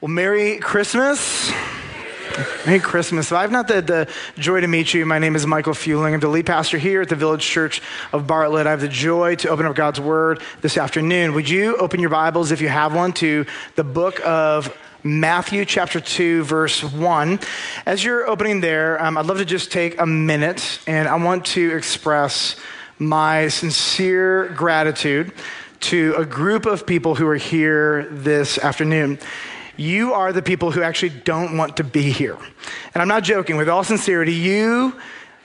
Well, Merry Christmas. Merry Christmas. I've not the, the joy to meet you. My name is Michael Fueling. I'm the lead pastor here at the Village Church of Bartlett. I have the joy to open up God's Word this afternoon. Would you open your Bibles, if you have one, to the book of Matthew chapter 2, verse 1. As you're opening there, um, I'd love to just take a minute and I want to express my sincere gratitude to a group of people who are here this afternoon you are the people who actually don't want to be here. And I'm not joking, with all sincerity, you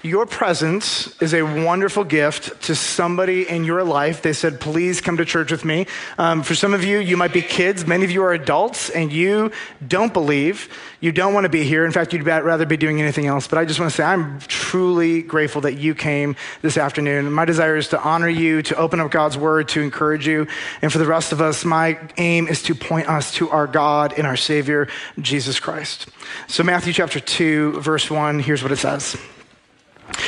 your presence is a wonderful gift to somebody in your life. They said, please come to church with me. Um, for some of you, you might be kids. Many of you are adults and you don't believe. You don't want to be here. In fact, you'd rather be doing anything else. But I just want to say, I'm truly grateful that you came this afternoon. My desire is to honor you, to open up God's word, to encourage you. And for the rest of us, my aim is to point us to our God and our Savior, Jesus Christ. So, Matthew chapter 2, verse 1, here's what it says.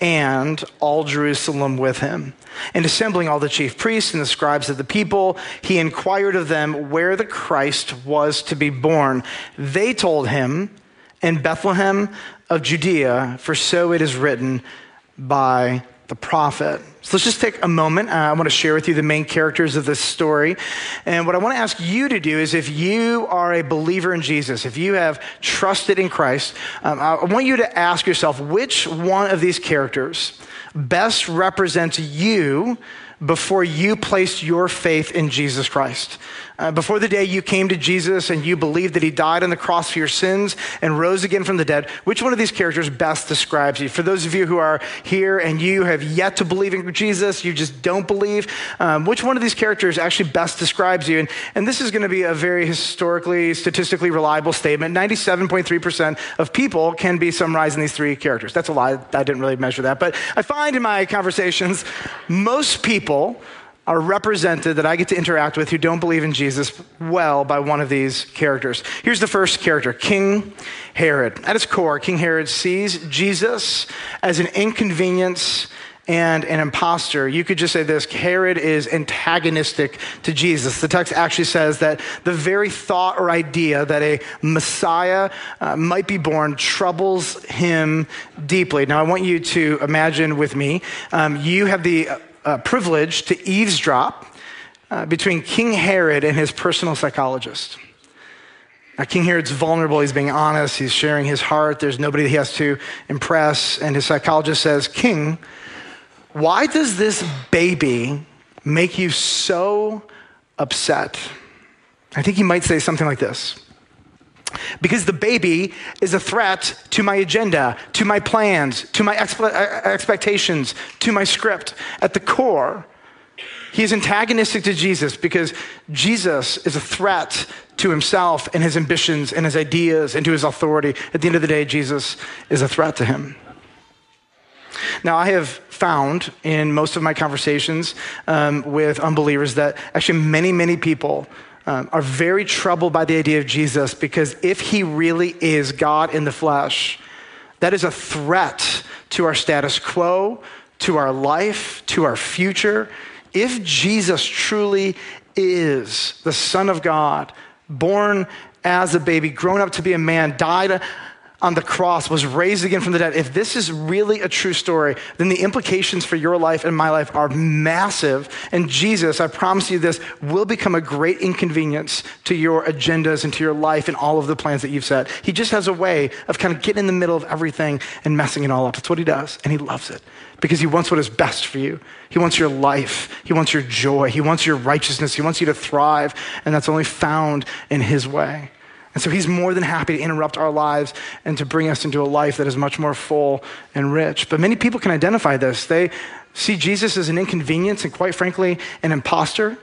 and all Jerusalem with him. And assembling all the chief priests and the scribes of the people, he inquired of them where the Christ was to be born. They told him, In Bethlehem of Judea, for so it is written by the prophet. So let's just take a moment. Uh, I want to share with you the main characters of this story. And what I want to ask you to do is if you are a believer in Jesus, if you have trusted in Christ, um, I want you to ask yourself which one of these characters best represents you before you placed your faith in Jesus Christ. Uh, before the day you came to Jesus and you believed that he died on the cross for your sins and rose again from the dead, which one of these characters best describes you? For those of you who are here and you have yet to believe in Jesus, you just don't believe, um, which one of these characters actually best describes you? And, and this is going to be a very historically, statistically reliable statement. 97.3% of people can be summarized in these three characters. That's a lie. I didn't really measure that. But I find in my conversations, most people are represented that I get to interact with who don't believe in Jesus well by one of these characters. Here's the first character King Herod. At its core, King Herod sees Jesus as an inconvenience and an impostor. You could just say this Herod is antagonistic to Jesus. The text actually says that the very thought or idea that a Messiah uh, might be born troubles him deeply. Now, I want you to imagine with me, um, you have the uh, privilege to eavesdrop uh, between King Herod and his personal psychologist. Now, King Herod's vulnerable. He's being honest. He's sharing his heart. There's nobody he has to impress. And his psychologist says, King, why does this baby make you so upset? I think he might say something like this because the baby is a threat to my agenda, to my plans, to my expe- uh, expectations, to my script. At the core, he is antagonistic to Jesus because Jesus is a threat to himself and his ambitions and his ideas and to his authority. At the end of the day, Jesus is a threat to him. Now, I have found in most of my conversations um, with unbelievers that actually many, many people um, are very troubled by the idea of Jesus because if he really is God in the flesh, that is a threat to our status quo, to our life, to our future. If Jesus truly is the Son of God, born as a baby, grown up to be a man, died on the cross, was raised again from the dead, if this is really a true story, then the implications for your life and my life are massive. And Jesus, I promise you this, will become a great inconvenience to your agendas and to your life and all of the plans that you've set. He just has a way of kind of getting in the middle of everything and messing it all up. That's what he does, and he loves it because he wants what is best for you. He wants your life. He wants your joy. He wants your righteousness. He wants you to thrive, and that's only found in his way. And so he's more than happy to interrupt our lives and to bring us into a life that is much more full and rich. But many people can identify this. They see Jesus as an inconvenience and, quite frankly, an impostor.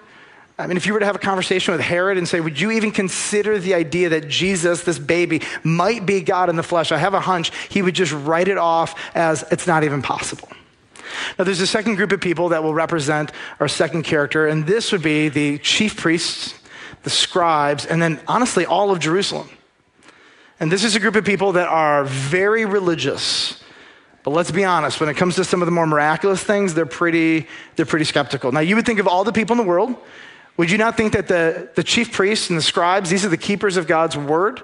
I mean, if you were to have a conversation with Herod and say, Would you even consider the idea that Jesus, this baby, might be God in the flesh? I have a hunch he would just write it off as it's not even possible. Now, there's a second group of people that will represent our second character, and this would be the chief priests, the scribes, and then honestly, all of Jerusalem. And this is a group of people that are very religious. But let's be honest, when it comes to some of the more miraculous things, they're pretty, they're pretty skeptical. Now, you would think of all the people in the world, would you not think that the, the chief priests and the scribes, these are the keepers of God's word,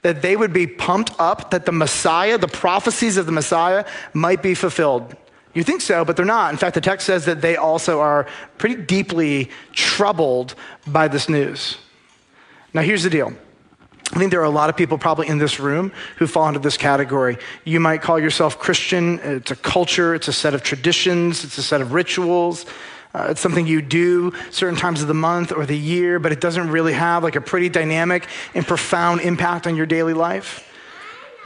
that they would be pumped up that the Messiah, the prophecies of the Messiah, might be fulfilled? You think so, but they're not. In fact, the text says that they also are pretty deeply troubled by this news. Now, here's the deal I think there are a lot of people probably in this room who fall into this category. You might call yourself Christian. It's a culture, it's a set of traditions, it's a set of rituals. Uh, it's something you do certain times of the month or the year, but it doesn't really have like a pretty dynamic and profound impact on your daily life.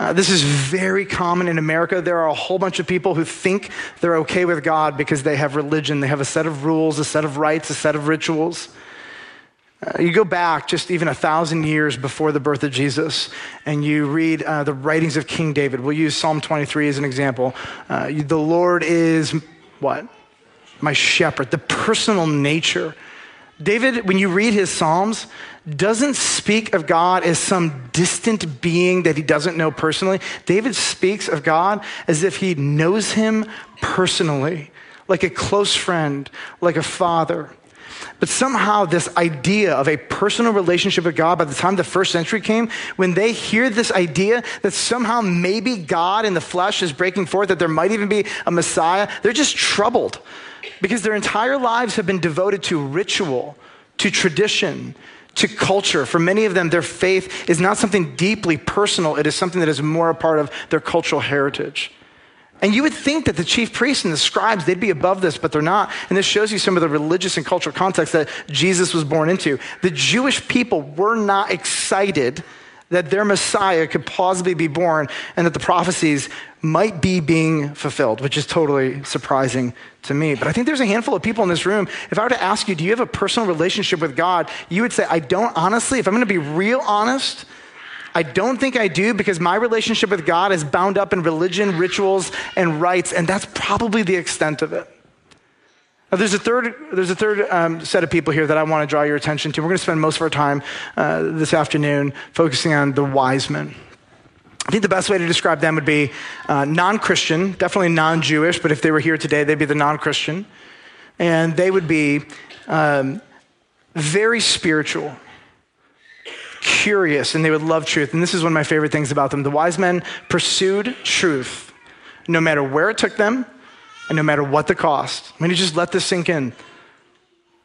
Uh, this is very common in America. There are a whole bunch of people who think they're okay with God because they have religion. They have a set of rules, a set of rites, a set of rituals. Uh, you go back just even a thousand years before the birth of Jesus, and you read uh, the writings of King David. We'll use Psalm 23 as an example. Uh, you, the Lord is what? My shepherd, the personal nature. David, when you read his Psalms, doesn't speak of God as some distant being that he doesn't know personally. David speaks of God as if he knows him personally, like a close friend, like a father. But somehow, this idea of a personal relationship with God, by the time the first century came, when they hear this idea that somehow maybe God in the flesh is breaking forth, that there might even be a Messiah, they're just troubled because their entire lives have been devoted to ritual, to tradition, to culture. For many of them, their faith is not something deeply personal, it is something that is more a part of their cultural heritage. And you would think that the chief priests and the scribes, they'd be above this, but they're not. And this shows you some of the religious and cultural context that Jesus was born into. The Jewish people were not excited that their Messiah could plausibly be born and that the prophecies might be being fulfilled, which is totally surprising to me. But I think there's a handful of people in this room. If I were to ask you, do you have a personal relationship with God? You would say, I don't honestly. If I'm going to be real honest, I don't think I do because my relationship with God is bound up in religion, rituals, and rites, and that's probably the extent of it. Now, there's a third, there's a third um, set of people here that I want to draw your attention to. We're going to spend most of our time uh, this afternoon focusing on the wise men. I think the best way to describe them would be uh, non Christian, definitely non Jewish, but if they were here today, they'd be the non Christian. And they would be um, very spiritual curious and they would love truth. And this is one of my favorite things about them. The wise men pursued truth no matter where it took them and no matter what the cost. I mean, just let this sink in.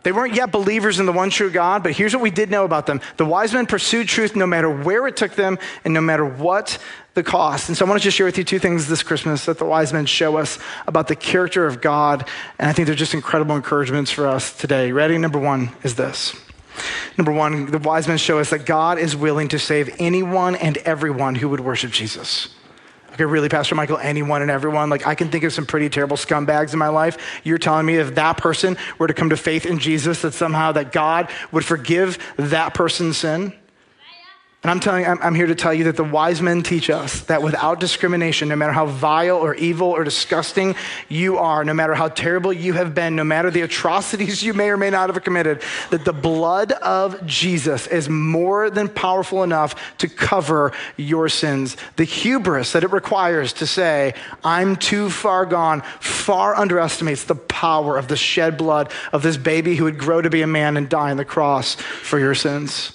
They weren't yet believers in the one true God, but here's what we did know about them. The wise men pursued truth no matter where it took them and no matter what the cost. And so I want to just share with you two things this Christmas that the wise men show us about the character of God. And I think they're just incredible encouragements for us today. Ready? Number one is this. Number one, the wise men show us that God is willing to save anyone and everyone who would worship Jesus. Okay, really, Pastor Michael, anyone and everyone. Like, I can think of some pretty terrible scumbags in my life. You're telling me if that person were to come to faith in Jesus, that somehow that God would forgive that person's sin? And I'm telling, I'm, I'm here to tell you that the wise men teach us that without discrimination, no matter how vile or evil or disgusting you are, no matter how terrible you have been, no matter the atrocities you may or may not have committed, that the blood of Jesus is more than powerful enough to cover your sins. The hubris that it requires to say, I'm too far gone, far underestimates the power of the shed blood of this baby who would grow to be a man and die on the cross for your sins.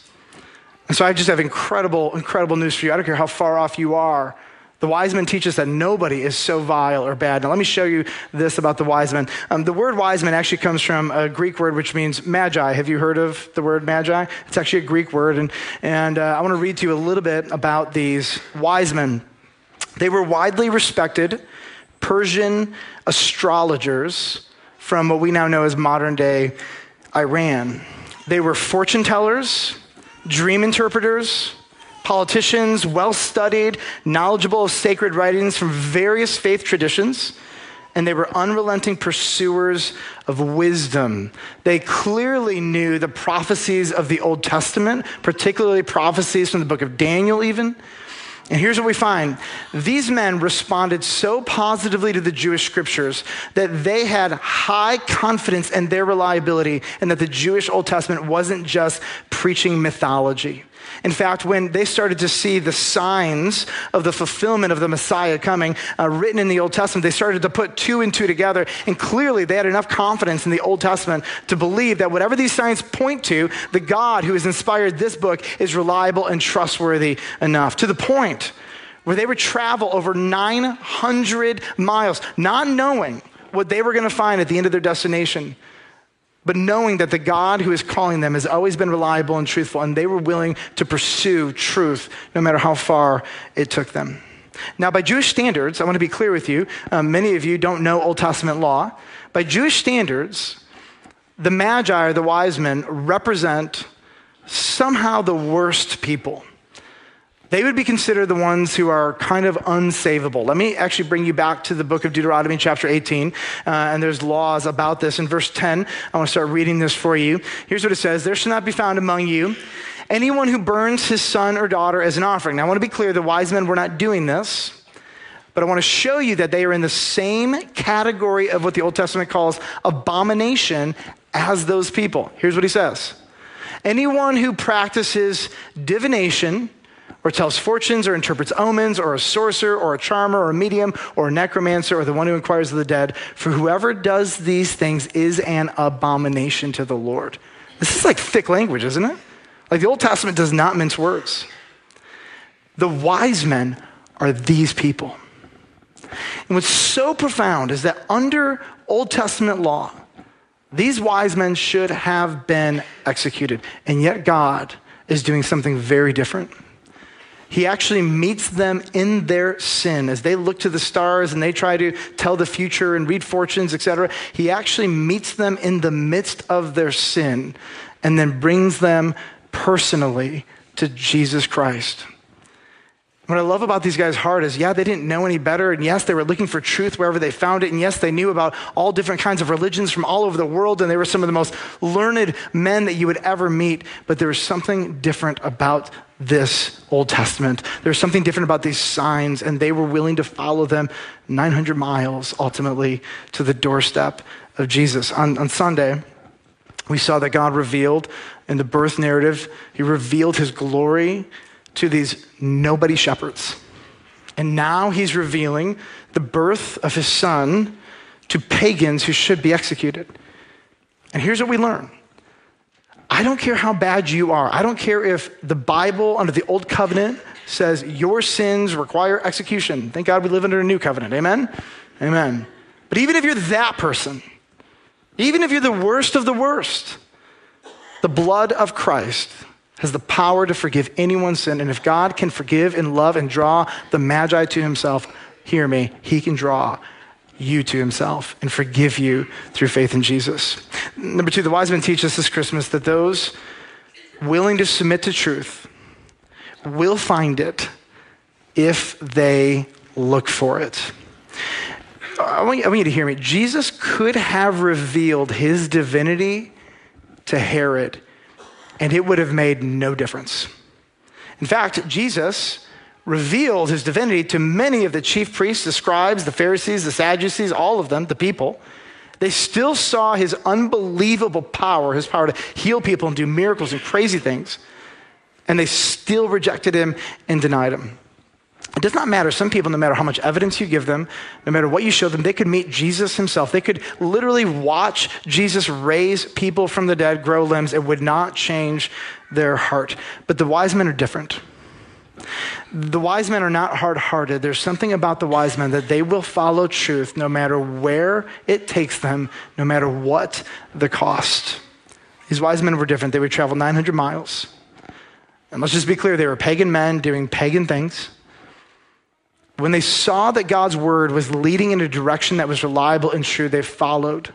And so I just have incredible, incredible news for you. I don't care how far off you are. The wise men teach us that nobody is so vile or bad. Now, let me show you this about the wise men. Um, the word wise men actually comes from a Greek word which means magi. Have you heard of the word magi? It's actually a Greek word. And, and uh, I want to read to you a little bit about these wise men. They were widely respected Persian astrologers from what we now know as modern day Iran. They were fortune tellers dream interpreters, politicians, well studied, knowledgeable of sacred writings from various faith traditions. and they were unrelenting pursuers of wisdom. They clearly knew the prophecies of the Old Testament, particularly prophecies from the book of Daniel, even. And here's what we find these men responded so positively to the Jewish scriptures that they had high confidence in their reliability and that the Jewish Old Testament wasn't just preaching mythology. In fact, when they started to see the signs of the fulfillment of the Messiah coming uh, written in the Old Testament, they started to put two and two together. And clearly, they had enough confidence in the Old Testament to believe that whatever these signs point to, the God who has inspired this book is reliable and trustworthy enough. To the point where they would travel over 900 miles, not knowing what they were going to find at the end of their destination but knowing that the God who is calling them has always been reliable and truthful, and they were willing to pursue truth no matter how far it took them. Now, by Jewish standards, I want to be clear with you. Um, many of you don't know Old Testament law. By Jewish standards, the Magi or the wise men represent somehow the worst people they would be considered the ones who are kind of unsavable. Let me actually bring you back to the book of Deuteronomy, chapter 18, uh, and there's laws about this. In verse 10, I want to start reading this for you. Here's what it says There shall not be found among you anyone who burns his son or daughter as an offering. Now, I want to be clear the wise men were not doing this. But I want to show you that they are in the same category of what the Old Testament calls abomination as those people. Here's what he says Anyone who practices divination, or tells fortunes or interprets omens or a sorcerer or a charmer or a medium or a necromancer or the one who inquires of the dead. For whoever does these things is an abomination to the Lord. This is like thick language, isn't it? Like the Old Testament does not mince words. The wise men are these people. And what's so profound is that under Old Testament law, these wise men should have been executed. And yet God is doing something very different. He actually meets them in their sin as they look to the stars and they try to tell the future and read fortunes, etc. He actually meets them in the midst of their sin and then brings them personally to Jesus Christ. What I love about these guys' heart is, yeah, they didn't know any better. And yes, they were looking for truth wherever they found it. And yes, they knew about all different kinds of religions from all over the world. And they were some of the most learned men that you would ever meet. But there was something different about this Old Testament. There was something different about these signs. And they were willing to follow them 900 miles ultimately to the doorstep of Jesus. On, on Sunday, we saw that God revealed in the birth narrative, He revealed His glory to these nobody shepherds. And now he's revealing the birth of his son to pagans who should be executed. And here's what we learn I don't care how bad you are, I don't care if the Bible under the old covenant says your sins require execution. Thank God we live under a new covenant. Amen? Amen. But even if you're that person, even if you're the worst of the worst, the blood of Christ has the power to forgive anyone's sin. And if God can forgive and love and draw the Magi to himself, hear me, he can draw you to himself and forgive you through faith in Jesus. Number two, the wise men teach us this Christmas that those willing to submit to truth will find it if they look for it. I want, you, I want you to hear me. Jesus could have revealed his divinity to Herod and it would have made no difference. In fact, Jesus revealed his divinity to many of the chief priests, the scribes, the Pharisees, the Sadducees, all of them, the people. They still saw his unbelievable power, his power to heal people and do miracles and crazy things, and they still rejected him and denied him. It does not matter. Some people, no matter how much evidence you give them, no matter what you show them, they could meet Jesus himself. They could literally watch Jesus raise people from the dead, grow limbs. It would not change their heart. But the wise men are different. The wise men are not hard hearted. There's something about the wise men that they will follow truth no matter where it takes them, no matter what the cost. These wise men were different. They would travel 900 miles. And let's just be clear they were pagan men doing pagan things when they saw that God's word was leading in a direction that was reliable and true, they followed.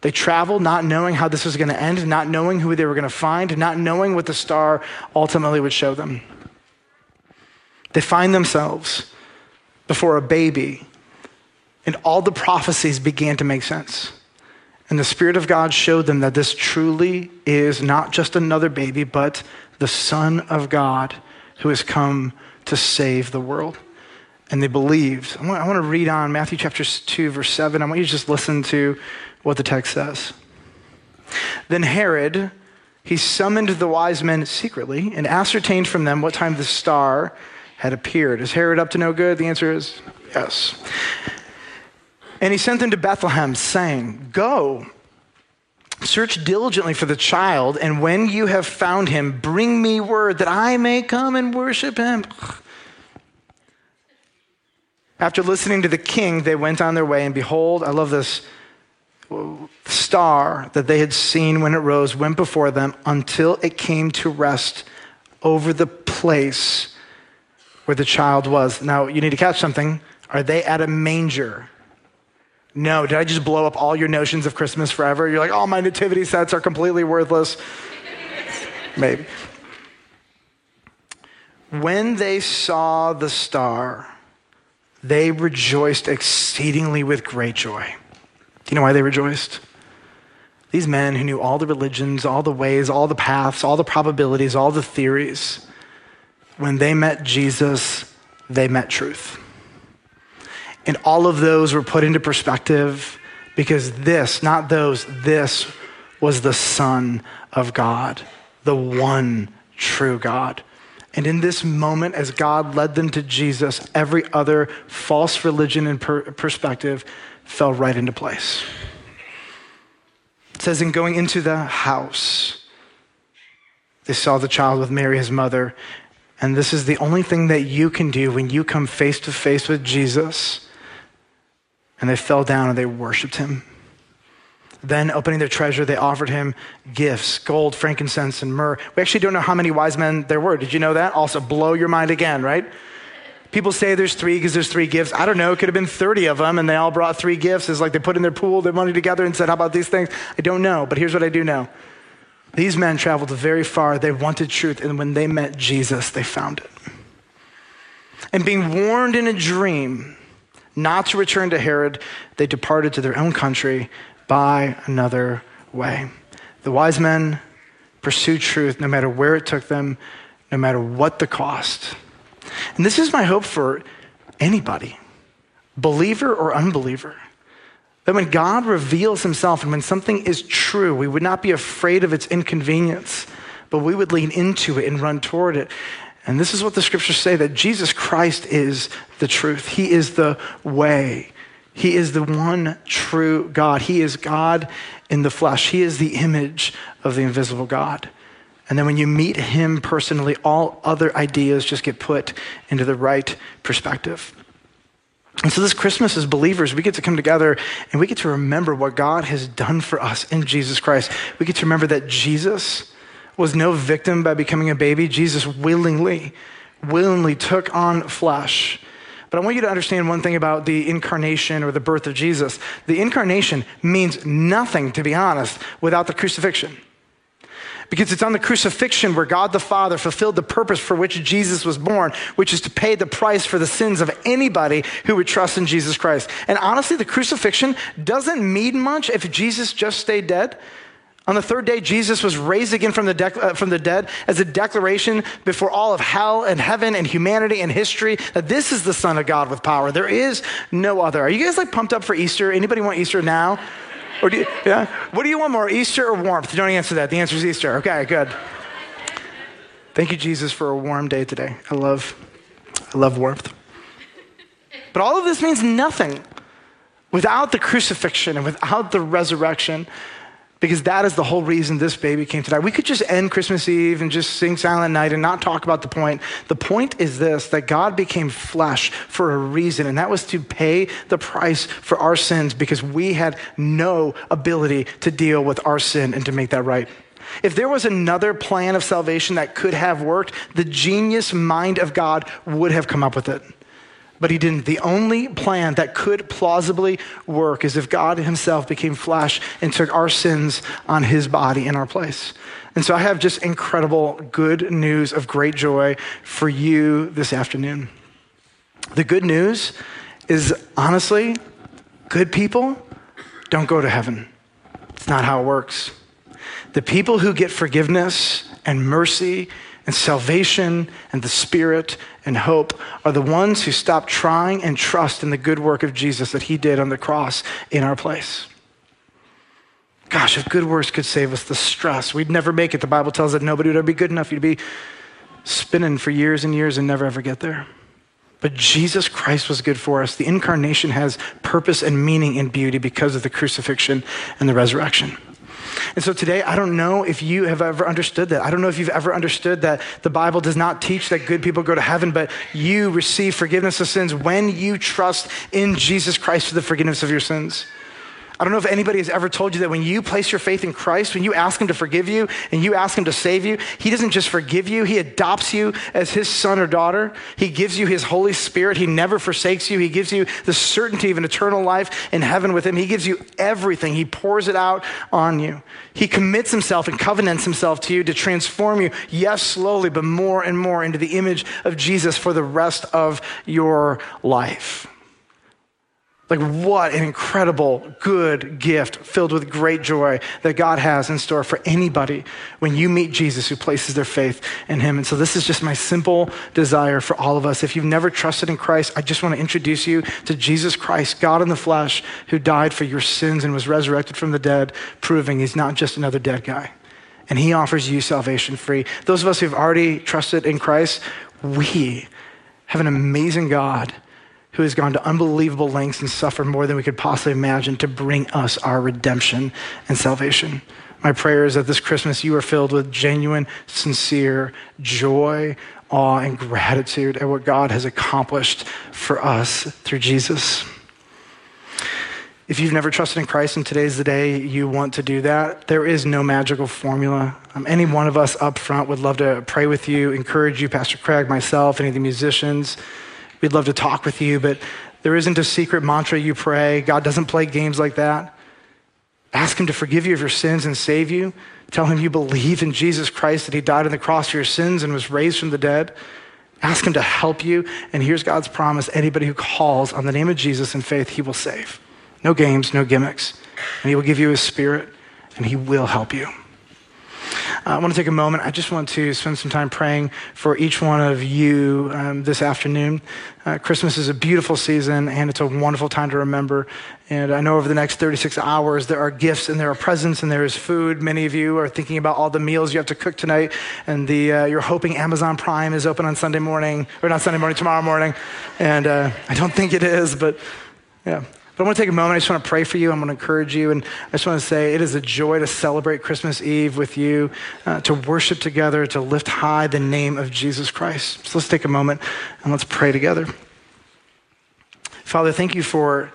They traveled not knowing how this was going to end, not knowing who they were going to find, not knowing what the star ultimately would show them. They find themselves before a baby And all the prophecies began to make sense. And the Spirit of God showed them that this truly is not just another baby, but the Son of God who has come to save the world. And they believed. I want, I want, to read on Matthew chapter 2, verse 7. I want you to just listen to what the text says. Then Herod, he summoned the wise men secretly and ascertained from them what time the star had appeared. Is Herod up to no good? The answer is yes. And he sent them to Bethlehem, saying, Go, search diligently for the child, and when you have found him, bring me word that I may come and worship him. After listening to the king, they went on their way, and behold, I love this star that they had seen when it rose went before them until it came to rest over the place where the child was. Now, you need to catch something. Are they at a manger? No, did I just blow up all your notions of Christmas forever? You're like, all oh, my nativity sets are completely worthless. Maybe. When they saw the star, they rejoiced exceedingly with great joy. Do you know why they rejoiced? These men who knew all the religions, all the ways, all the paths, all the probabilities, all the theories, when they met Jesus, they met truth. And all of those were put into perspective because this, not those, this was the Son of God, the one true God. And in this moment, as God led them to Jesus, every other false religion and per- perspective fell right into place. It says, in going into the house, they saw the child with Mary, his mother. And this is the only thing that you can do when you come face to face with Jesus and they fell down and they worshiped him. Then, opening their treasure, they offered him gifts gold, frankincense, and myrrh. We actually don't know how many wise men there were. Did you know that? Also, blow your mind again, right? People say there's three because there's three gifts. I don't know. It could have been 30 of them, and they all brought three gifts. It's like they put in their pool their money together and said, How about these things? I don't know, but here's what I do know. These men traveled very far. They wanted truth, and when they met Jesus, they found it. And being warned in a dream, not to return to Herod, they departed to their own country by another way. The wise men pursued truth no matter where it took them, no matter what the cost. And this is my hope for anybody, believer or unbeliever. That when God reveals himself and when something is true, we would not be afraid of its inconvenience, but we would lean into it and run toward it. And this is what the scriptures say that Jesus Christ is the truth. He is the way. He is the one true God. He is God in the flesh. He is the image of the invisible God. And then when you meet him personally, all other ideas just get put into the right perspective. And so, this Christmas, as believers, we get to come together and we get to remember what God has done for us in Jesus Christ. We get to remember that Jesus was no victim by becoming a baby. Jesus willingly, willingly took on flesh. But I want you to understand one thing about the incarnation or the birth of Jesus. The incarnation means nothing, to be honest, without the crucifixion. Because it's on the crucifixion where God the Father fulfilled the purpose for which Jesus was born, which is to pay the price for the sins of anybody who would trust in Jesus Christ. And honestly, the crucifixion doesn't mean much if Jesus just stayed dead. On the third day, Jesus was raised again from the, de- uh, from the dead as a declaration before all of hell and heaven and humanity and history that this is the Son of God with power. There is no other. Are you guys like pumped up for Easter? Anybody want Easter now? Or do you, yeah? What do you want more, Easter or warmth? Don't answer that. The answer is Easter. Okay, good. Thank you, Jesus, for a warm day today. I love, I love warmth. But all of this means nothing without the crucifixion and without the resurrection because that is the whole reason this baby came to die. We could just end Christmas Eve and just sing Silent Night and not talk about the point. The point is this that God became flesh for a reason, and that was to pay the price for our sins because we had no ability to deal with our sin and to make that right. If there was another plan of salvation that could have worked, the genius mind of God would have come up with it but he didn't. The only plan that could plausibly work is if God himself became flesh and took our sins on his body in our place. And so I have just incredible good news of great joy for you this afternoon. The good news is honestly good people don't go to heaven. It's not how it works. The people who get forgiveness and mercy and salvation and the Spirit and hope are the ones who stop trying and trust in the good work of Jesus that He did on the cross in our place. Gosh, if good works could save us the stress, we'd never make it. The Bible tells that nobody would ever be good enough. You'd be spinning for years and years and never ever get there. But Jesus Christ was good for us. The incarnation has purpose and meaning and beauty because of the crucifixion and the resurrection. And so today, I don't know if you have ever understood that. I don't know if you've ever understood that the Bible does not teach that good people go to heaven, but you receive forgiveness of sins when you trust in Jesus Christ for the forgiveness of your sins. I don't know if anybody has ever told you that when you place your faith in Christ, when you ask Him to forgive you and you ask Him to save you, He doesn't just forgive you, He adopts you as His son or daughter. He gives you His Holy Spirit. He never forsakes you. He gives you the certainty of an eternal life in heaven with Him. He gives you everything, He pours it out on you. He commits Himself and covenants Himself to you to transform you, yes, slowly, but more and more into the image of Jesus for the rest of your life. Like, what an incredible, good gift filled with great joy that God has in store for anybody when you meet Jesus who places their faith in Him. And so, this is just my simple desire for all of us. If you've never trusted in Christ, I just want to introduce you to Jesus Christ, God in the flesh, who died for your sins and was resurrected from the dead, proving He's not just another dead guy. And He offers you salvation free. Those of us who've already trusted in Christ, we have an amazing God who has gone to unbelievable lengths and suffered more than we could possibly imagine to bring us our redemption and salvation. My prayer is that this Christmas you are filled with genuine, sincere joy, awe, and gratitude at what God has accomplished for us through Jesus. If you've never trusted in Christ and today's the day you want to do that, there is no magical formula. Um, any one of us up front would love to pray with you, encourage you, Pastor Craig, myself, any of the musicians. We'd love to talk with you, but there isn't a secret mantra you pray. God doesn't play games like that. Ask Him to forgive you of your sins and save you. Tell Him you believe in Jesus Christ, that He died on the cross for your sins and was raised from the dead. Ask Him to help you. And here's God's promise anybody who calls on the name of Jesus in faith, He will save. No games, no gimmicks. And He will give you His Spirit, and He will help you. Uh, I want to take a moment. I just want to spend some time praying for each one of you um, this afternoon. Uh, Christmas is a beautiful season and it's a wonderful time to remember. And I know over the next 36 hours, there are gifts and there are presents and there is food. Many of you are thinking about all the meals you have to cook tonight. And the, uh, you're hoping Amazon Prime is open on Sunday morning, or not Sunday morning, tomorrow morning. And uh, I don't think it is, but yeah. But I want to take a moment. I just want to pray for you. I'm going to encourage you. And I just want to say it is a joy to celebrate Christmas Eve with you, uh, to worship together, to lift high the name of Jesus Christ. So let's take a moment and let's pray together. Father, thank you for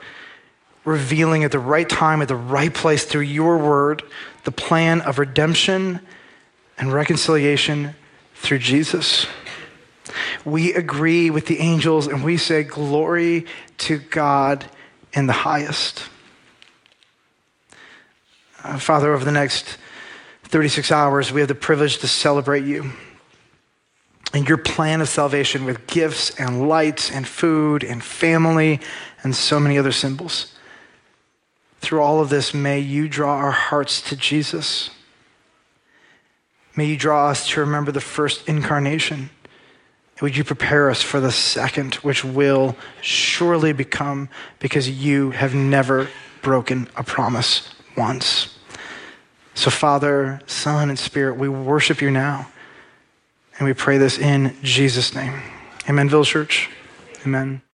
revealing at the right time, at the right place through your word, the plan of redemption and reconciliation through Jesus. We agree with the angels and we say, Glory to God in the highest. Uh, Father, over the next 36 hours, we have the privilege to celebrate you and your plan of salvation with gifts and lights and food and family and so many other symbols. Through all of this, may you draw our hearts to Jesus. May you draw us to remember the first incarnation would you prepare us for the second, which will surely become because you have never broken a promise once. So, Father, Son, and Spirit, we worship you now. And we pray this in Jesus' name. Amen, Village Church. Amen.